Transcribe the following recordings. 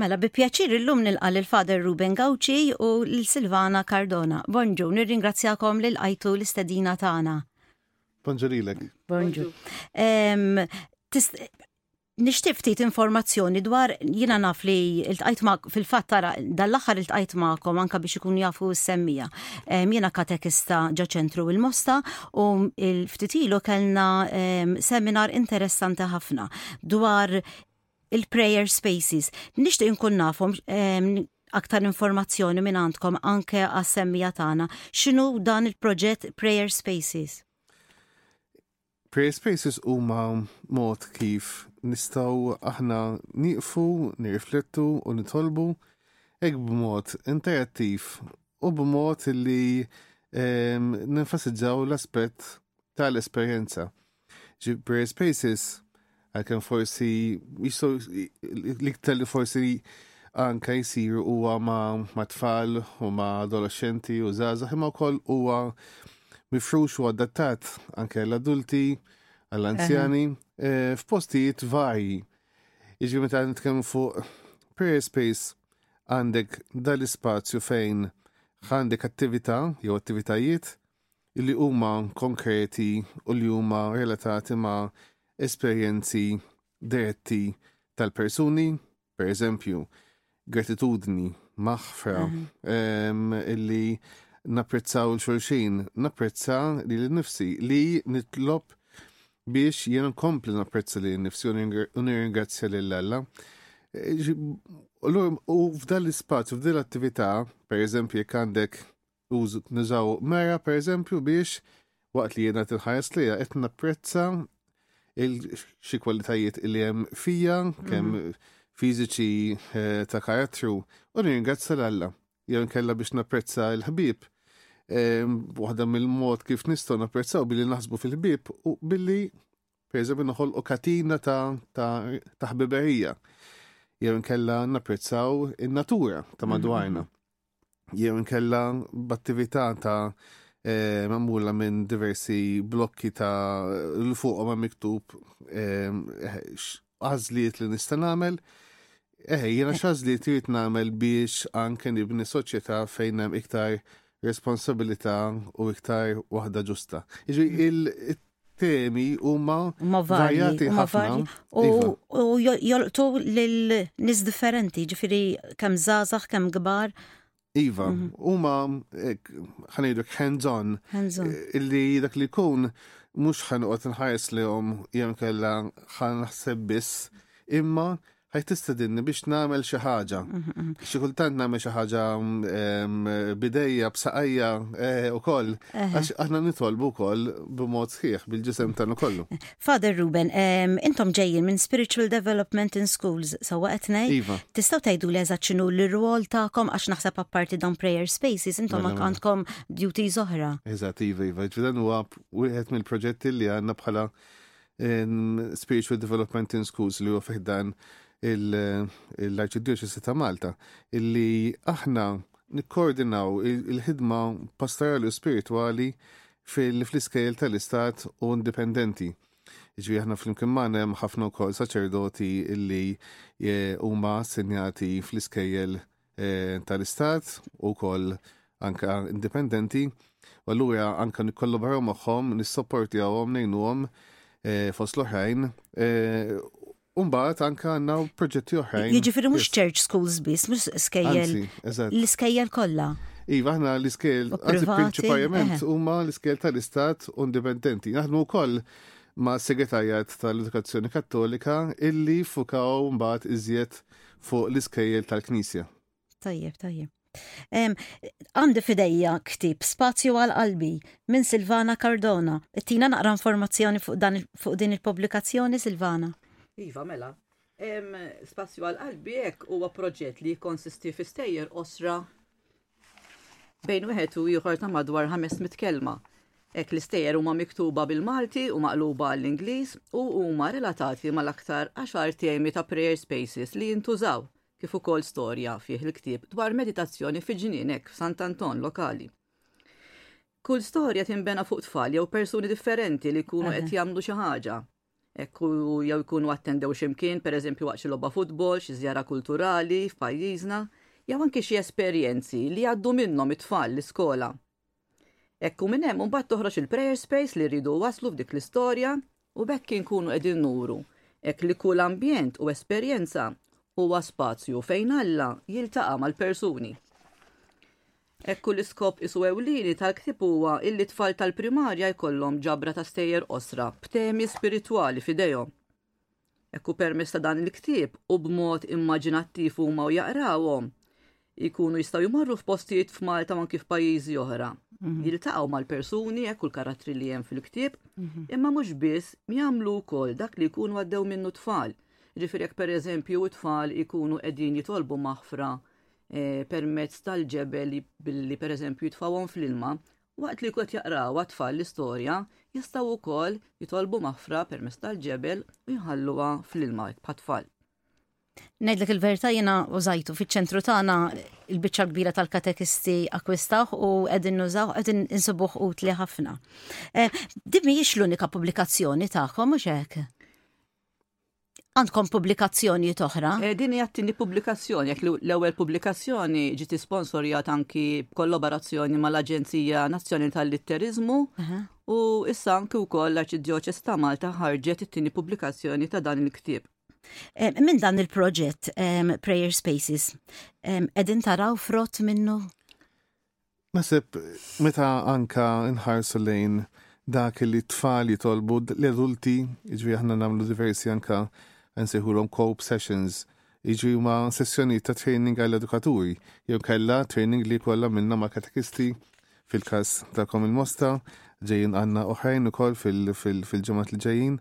Mela, bi pjaċir illum nilqa' lil Father Ruben Gauci u lil Silvana Cardona. Bonġu, nirringrazzjakom li lqajtu l-istedina tagħna. Bonġu lilek. Bonġu. Nixtieq ftit informazzjoni dwar jiena naf li iltqajt ma' fil-fatt tara dal-aħħar iltqajt magħkom anke biex ikun jafu s-semmija. Jiena katekista ġo ċentru il-Mosta u ftit ilu kellna seminar interessanti ħafna dwar il-prayer spaces. Nixtieq inkun nafhom ehm, aktar informazzjoni minn għandkom anke għas-semmija tagħna. X'inhu dan il-proġett Prayer Spaces? Prayer Spaces huma mod kif nistgħu aħna nieqfu, nirriflettu u nitolbu hekk b'mod interattiv u b'mod li ehm, nenfasizzaw l-aspett tal-esperjenza. Ġifieri spaces għalkemm forsi l-iktar li forsi anka jisir huwa ma' tfal u ma' adolescenti u żgħażagħ imma wkoll huwa mifrux u adattat anke l-adulti, għall-anzjani, eh, f'postijiet varji. Iġi meta nitkellmu fuq prayer space għandek dal-ispazju fejn għandek attività jew attivitajiet li huma konkreti u li huma relatati ma' esperjenzi diretti tal-persuni, pereżempju, gratitudni, maħfra, li napprezzaw 'il xulxin, napprezza lili nnifsi, li nitlob biex jiena nkompli napprezza lili nnifsi u nirringrazzja lil Alla. U f'dan l-ispazju, f'din l-attività, pereżempju jekk għandek Uż nużaw mera pereżempju biex waqt li jiena tinħares lejha qed napprezza xi kwalitajiet li hemm fija, kemm mhm. fiżiċi eh, ta' karattru, u nirringrazzja l Alla. Jew nkella biex napprezza l-ħbib. Ehm, waħda mill-mod kif nistgħu napprezzaw billi naħsbu fil-ħbib u billi pereżempju noħolqu katina ta' ħbiberija. Jew nkella napprezzaw in-natura ta' madwarna. Mhm. jew inkella b'attività ta' eh, magħmula minn diversi blokki ta' l fuq ma' miktub eh, għażliet li nista' nagħmel. Eh, jiena x'għażliet irid nagħmel biex anke nibni soċjetà fejn hemm iktar responsabilità u iktar waħda ġusta. Jiġri il temi huma varjati ħafna. U iva. jolqtu lil nis differenti, ġifiri kemm zazax, kemm gbar. Iva, mhm. huma ħanejdu hands-on. Hands-on. Eh, illi dak li jkun mhux ħanqot nħares lihom jew kella ħan naħseb biss, imma Ħaj tistedinni biex nagħmel xi ħaġa. Xi kultant nagħmel xi ħaġa bidejja b'saqajja eh, ukoll għax aħna nitolbu wkoll b'mod sħiħ bil-ġisem tagħna kollu. Father Ruben, intom ġejjin minn Spiritual Development in Schools, sewwa qed ngħid. Iva. Tistgħu tgħidu li eżatt x'inhu l-rwol tagħkom għax naħseb apparti dawn prayer spaces intom mela, mela. għandkom duties oħra. Eżatt, iva, iva. Dan huwa wieħed mill-proġetti li għandna bħala Spiritual Development in Schools li huwa fiħdan l-Arċidjoċesi ta' Malta, illi aħna nikkoordinaw il-ħidma pastorali u spirituali fil-iskejl tal-istat u indipendenti. Ġvi aħna fl-imkien manem ħafna wkoll saċerdoti illi eh, huma assenjati fl-iskejjel eh, tal-istat u kol anka indipendenti. U allura anka nikkollaboraw magħhom, nissopportjawhom, ngħinuhom eh, fost l-oħrajn. Eh, Umbaħt anka għanna proġetti oħrajn. Jiġifieri mhux church schools biss, mhux skejjel. L-iskejjel kollha. Iva, ħna l-iskejjel, għanzi prinċipajament, eh. huma l-iskejjel tal-istat indipendenti. Naħdmu wkoll ma' segretarjat tal-edukazzjoni kattolika illi fukaw mbagħad iżjed fuq l-iskejjel tal-Knisja. Tajjeb, tajjeb. Għandi fidejja ktib Spazju għal qalbi minn Silvana Cardona. Tina naqra informazzjoni fuq din il-pubblikazzjoni Silvana. Iva, mela. Spazju għal qalbi hekk huwa proġett li jikkonsisti fi stejjer osra bejn wieħed u ieħor ta' madwar 500 kelma. Hekk l-istejjer huma miktuba bil-Malti u maqluba għall-Ingliż u huma relatati mal-aktar għaxar temi ta' prayer spaces li jintużaw, kif ukoll storja fih il-ktieb dwar meditazzjoni fi ġnienek f'Sant Anton lokali. Kull storja tinbena fuq tfal jew persuni differenti li jkunu qed jagħmlu xi ħaġa. Hekk u jew ikunu attendew x'imkien, pereżempju waqt xi logħba futbol, xi żjara kulturali f'pajjiżna, jew anki xi esperjenzi li jgħaddu minnhom it-tfal l-iskola. Hekk u minn hemm imbagħad toħroġ il-prayer space li rridu waslu f'dik l-istorja, u b'hekk inkunu qegħdin nuru hekk li kull ambjent u esperjenza huwa spazju fejn Alla jiltaqa' mal-persuni. Hekk hu l-iskop qisu ewlieni tal-ktieb huwa illi t-tfal tal-primarja jkollhom ġabra ta' stejjer qosra b'temi spiritwali f'idejhom. Hekk hu permezz ta' dan il-ktieb u b'mod immaġinattiv huma u jaqrawhom, jkunu jistgħu jmorru f'postijiet f'Malta u anki f'pajjiżi oħra. Jiltaqgħu mal-persuni, hekk hu l-karattri li hemm fil-ktieb, imma mhux biss, jagħmlu wkoll dak li jkunu għaddew minnu t-tfal. Jiġifieri jekk pereżempju t-tfal ikunu qegħdin jitolbu maħfra eh, permezz tal-ġebel billi pereżempju jitfawhom fl-ilma, waqt li kot jaqraw għat-tfal l-istorja jistgħu wkoll jitolbu maħfra permezz tal-ġebel u jħalluha fl-ilma bħat-tfal. Ngħidlek il-verità jiena użajtu fiċ-ċentru tagħna il-biċċa kbira tal-katekisti akwistaw u qegħdin nużaw qegħdin insibuh utli ħafna. Eh, Din mhijiex l-unika pubblikazzjoni tagħkom mhux hekk? Għandkom pubblikazzjonijiet oħra? Eh, din hija t-tieni pubblikazzjoni, jekk l-ewwel pubblikazzjoni ġiet isponsorjat anki b'kollaborazzjoni mal-Aġenzija Nazzjonali tal-Litteriżmu u issa anki wkoll l-Arċidjoċes ta' Malta ħarġet it-tieni pubblikazzjoni ta' dan il-ktieb. Eh, minn dan il-proġett Prayer Spaces, qegħdin taraw frott minnu? Naħseb meta anke nħarsu lejn dak li t-tfal jitolbu l-adulti, jiġri aħna nagħmlu diversi anke nsejħulhom cope sessions, jiġri huma sessjonijiet ta' training għall-edukaturi, jew inkella training li jkollha minnha mal-katekisti fil-każ tagħkom il-Mosta, ġejjin għandna oħrajn ukoll fil-ġimgħat li ġejjin.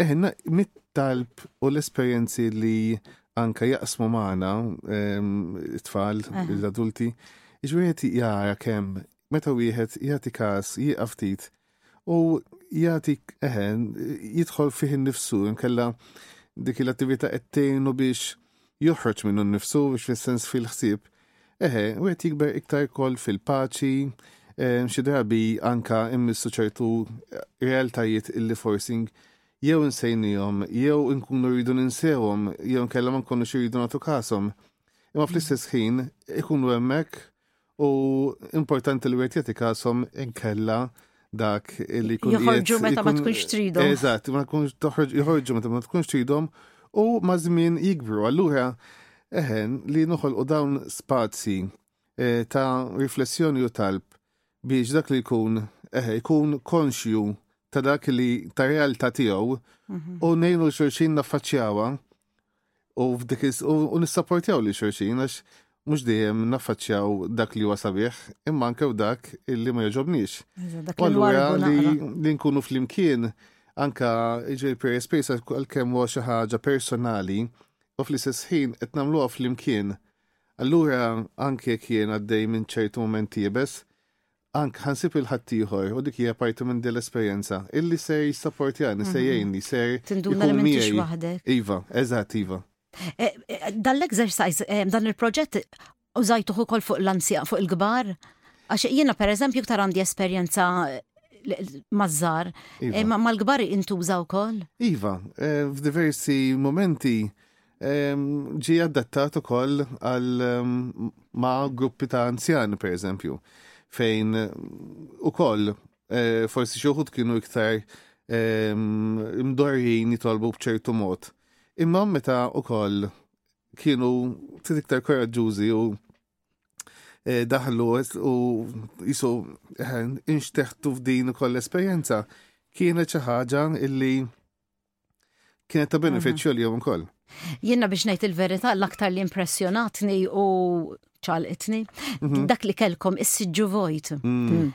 Eħe, mit-talb u l-esperjenzi li anka jaqsmu magħna it-tfal, l-adulti, ġwieħed jara kemm meta wieħed jagħti każ jieqaf ftit u jagħti eħen jidħol fih innifsu inkella dik l-attività qed tgħinu biex joħroġ minnu nnifsu biex fis-sens fil-ħsieb. Eħe, u qed jikber iktar kol fil-paċi, xi drabi anka immissu ċertu realtajiet illi forcing jew insejniehom, jew inkunu rridu ninsewhom, jew inkella ma nkunux irridu nagħtu kashom. Imma fl-istess ħin ikunu hemmhekk u importanti li wieħed jagħti kashom inkella dak li jkun. Joħorġu meta ma tkunx tridhom. Eżatt, ma tkunx toħroġ joħorġu meta ma tkunx tridhom u ma' żmien jikbru. Allura eħen li noħolqu dawn spazji eh, ta' riflessjoni u talb biex dak li jkun eh, jkun konxju ta' dak li ta' realtà tiegħu mhm. u nejnu xurxin naffaċċjawha u f'dik u nissapportjaw li xurxin għax mhux dejjem naffaċċjaw dak li huwa sabiħ imma anke dak li ma jogħġobniex. Allura li nkunu flimkien anka ġil peer space għal-kemm huwa xi ħaġa personali u fl-istess ħin qed nagħmluha flimkien Allura anke jekk jien għaddej minn ċertu mument iebes, anke ħa nsib lil ħaddieħor, u dik hija parti minn din l-esperjenza, illi ser jissapportjani, ser jgħinni, ser ikun miegħi. Iva, eżatt, iva. Dan l-exercise, dan il-proġett użajtuh ukoll fuq l-anzja, fuq il-kbar? Għax jiena pereżempju iktar għandi esperjenza maż-żar, ma mal-kbar intuża wkoll? Iva, f'diversi momenti Ġi adattat ukoll għal ma' gruppi ta' anzjani, per eżempju, fejn ukoll eh, forsi xi wħud kienu iktar mdorrin jitolbu b'ċertu mod. Imma meta ukoll kienu ftit iktar koraġġużi u eh, daħlu u jisu eh, inxteħtu f'din ukoll l-esperjenza kienet xi ħaġa illi Kienet ta' benefiċċju li jom ukoll. Jiena biex ngħid il-verità l-aktar li impressjonatni u ċalqitni mhm. dak li kellkom is-siġġu vojt. Mm. Mm.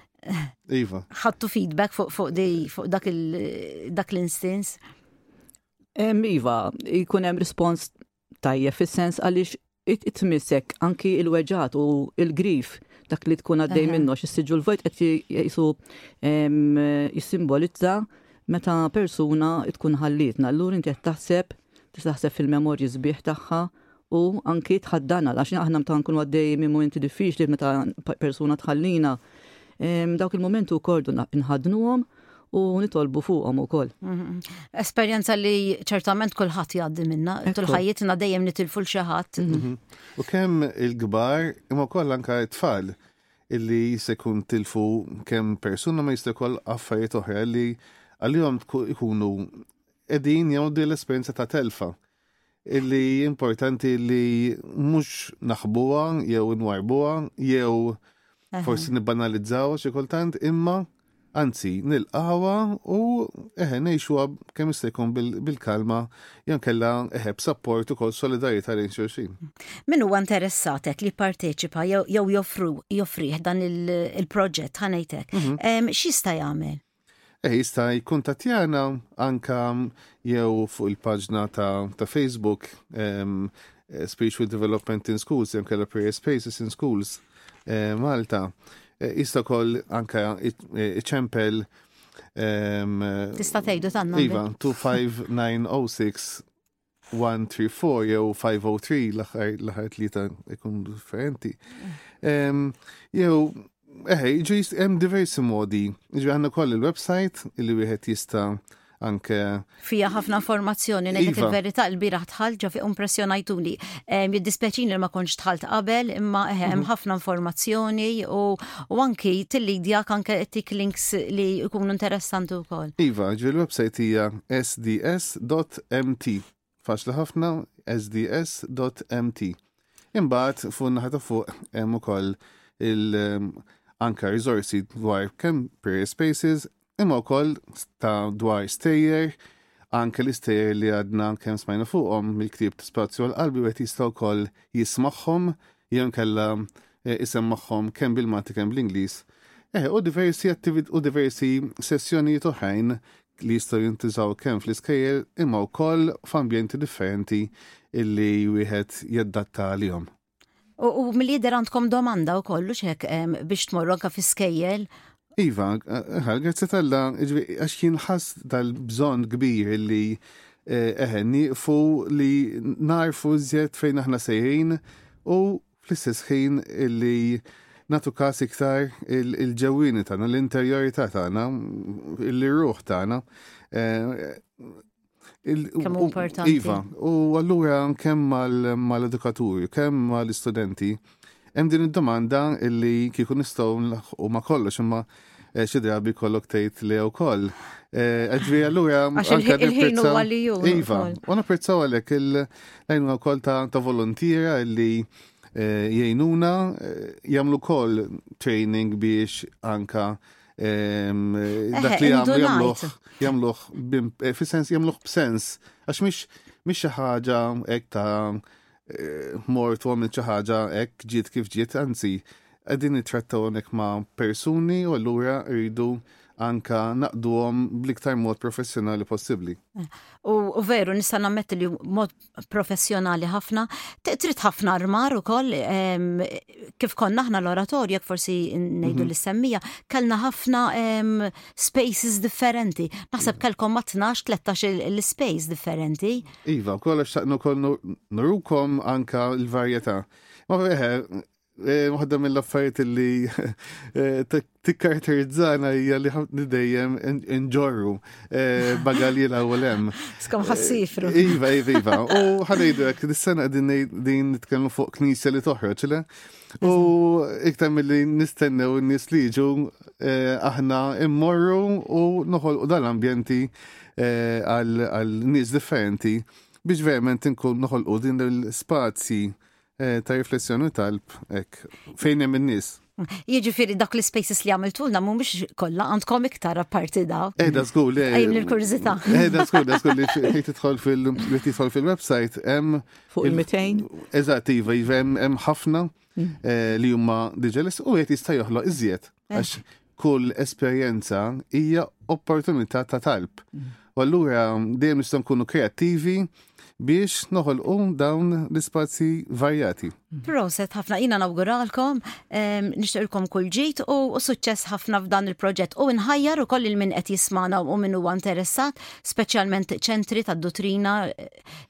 Iva. Ħattu feedback fuq fuq dak il-dak l-instins. Iva, jkun hemm respons tajjeb fis-sens għaliex it-tmisek anki il-weġat u il-grif dak li tkun għaddej minnu għax is-siġu l-vojt qed jisu jissimbolizza meta persuna tkun ħallietna. Allura inti qed taħseb taħseb fil-memorji sbieħ tagħha u anki tħaddana għax aħna meta nkunu għaddej minn momenti diffiċli meta persuna tħallina Dawk il-momenti u kordu nħadnuhom u nitolbu fuqhom ukoll. Mhm. Esperjenza li ċertament kulħadd jgħaddi minna, tul ħajjitna dejjem nitilfu l xi ħadd. Mhm. Mhm. U kemm il-kbar imma wkoll anke t-tfal illi jista' jkun tilfu kemm persuna ma jista' jkoll affarijiet oħra li għalihom ikunu qegħdin jew din l-esperjenza ta' telfa. illi hi importanti li mhux naħbuha jew inwarbuha jew forsi nibbanalizzawha xi kultant imma anzi nilqawha u eħe ngħixuha kemm jista' jkun bil-kalma jew kella eħe b'sapport ukoll solidarjetà lejn xulxin. Min huwa interessatek li parteċipa jew joffru joffrih dan il-proġett ħanejtek, mhm. x'jista' jagħmel? Eh, jista' jikkuntattjana anka jew fuq il-paġna ta', ta Facebook um, Spiritual Development in Schools, jew kella Prayer Spaces in Schools eh, Malta. Eh, jista' wkoll anka iċempel um, Tista' tgħidu tanna. Iva, 25906 one three four jew 503 l-aħħar tlieta ikun differenti. Jew eħe, ġu hemm diversi modi. Ġu għandna koll il-website li wieħed jista' anke. Fija ħafna informazzjoni, nejtek iva. il-verita l-biraħ tħalt ġafi impressjonajtuni. Jiddispjaċini li ma konċ tħalt qabel, imma hemm mhm. ħafna informazzjoni u anki tillidja kanke tik links li jkunu interessanti u kol. Iva, ġvi l-websajt hija sds.sdf. mt. Faċli ħafna sds.mt. Imbagħad fuq naħa ta' fuq hemm ukoll il ehm, anka riżorsi dwar kemm prayer spaces imma wkoll ta' dwar stejjer anke l-istejjer li għadna kemm smajna fuqhom mill-ktieb ta' spazju għal qalbi wieħed jista' wkoll jismagħhom jew kella eh, isem magħhom kemm bil-Malti kemm bl-Ingliż. Eh, u diversi attivit u diversi sessjonijiet oħrajn li jistgħu jintużaw kemm fl-iskejjel imma wkoll f'ambjenti differenti illi wieħed jaddatta għalihom. U, u mill-jidher għandkom domanda u kollu xek biex tmorru anka fi skejjel. Iva, ħal, grazzi tal-la, għax jien ħass dal-bżon kbir li eh, eħe, niqfu li narfu zjed fejn aħna sejrin u fl-istess ħin li natu kas iktar il-ġewwini tagħna, l-interjorità tagħna, il-ruħ tagħna. Eh, kemm importanti. Iva, u allura kemm mal-edukaturi, kemm mal-istudenti, hemm din id-domanda illi kieku nistgħu u ma kollox imma Eh, xi drabi kollok tgħid li wkoll. Eh, Ġvi allura il-ħin huwa li ju. Iva, u napprezzaw għalhekk il-għajnuna wkoll ta' volontira li eh, jgħinuna jagħmlu wkoll training biex anka ehm, dak li jagħmlu jagħmluh jagħmluh fis-sens jagħmluh b'sens għax mhix xi ħaġa hekk ta' Eh, mort u għamilt xi ħaġa hekk ġiet kif ġiet, anzi qegħdin nittrattaw hemmhekk ma' persuni u allura rridu anka naqduhom bl-iktar mod professjonali possibbli. U veru nista' nammetti li mod professjonali ħafna, trid ħafna armar ukoll kif konna aħna l-oratorju jekk forsi ngħidu mhm. l-semmija, kellna ħafna spaces differenti. Naħseb mhm. kellkom ma 12 13 l-space differenti. Iva, kollox saqnu konnu nurukom anka l-varjetà. Ma veħe, eh, waħda mill-affarijiet li eh, tikkaratterizzana hija li ħafna dejjem nġorru eh, bagalji l ewwel hemm. Skom ħassifru. Iva, iva, iva. U ħanejdu hekk, dis-sena din nitkellmu fuq knisja li toħroġ, le? U iktar mill-li nistennew n-nies li jiġu aħna immorru u noħolqu dal-ambjenti eh, għal nies differenti biex verament inkun noħolqu din l-spazji eh, ta' riflessjoni talb ek fejn hemm in-nies. Jiġifieri dak l-spaces li għamiltulna mhumiex kollha għandkom iktar apparti daw. Ejda eh, żgur li. Għajn il-kurżità. Ejda żgur, żgur li fejn tidħol fil tidħol fil-website hemm fuq il-200. Eżatt, iva, iva hemm ħafna mm. eh, li huma diġelis u qed jista' joħloq iżjed. Eh. Għax kull esperjenza hija opportunità ta' talb. Mm. U allura dejjem nistgħu nkunu kreattivi biex noħolqu dawn l-ispazji varjati. Mm. Proset ħafna jina nawguralkom, nixtieqilkom kull ġid u suċċess ħafna f'dan il-proġett u nħajjar ukoll il min qed jismana u min huwa interessat, speċjalment ċentri tad dutrina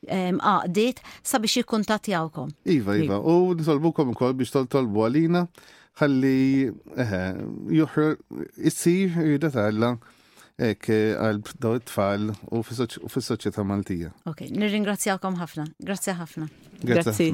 għaqdiet sabiex jikkuntattjawkom. Iva, iva, u nisolbukom ukoll biex tolbu għalina Ħalli, eħe, juħra, issir irrida ta' Alla ek għal daw tfal u fis-soċjetà Maltija. Ok, nirringrazzjakom ħafna. Grazzi ħafna. Grazzi.